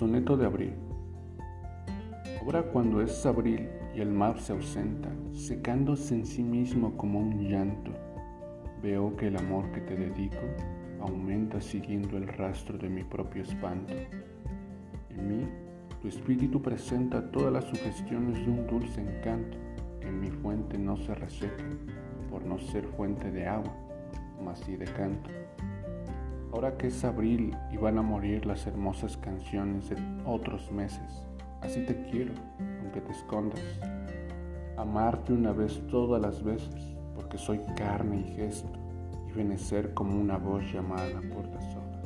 Soneto de abril. Ahora cuando es abril y el mar se ausenta, secándose en sí mismo como un llanto, veo que el amor que te dedico aumenta siguiendo el rastro de mi propio espanto. En mí, tu espíritu presenta todas las sugestiones de un dulce encanto que en mi fuente no se reseca, por no ser fuente de agua, mas sí de canto. Ahora que es abril y van a morir las hermosas canciones de otros meses, así te quiero, aunque te escondas. Amarte una vez todas las veces, porque soy carne y gesto, y venecer como una voz llamada por las olas.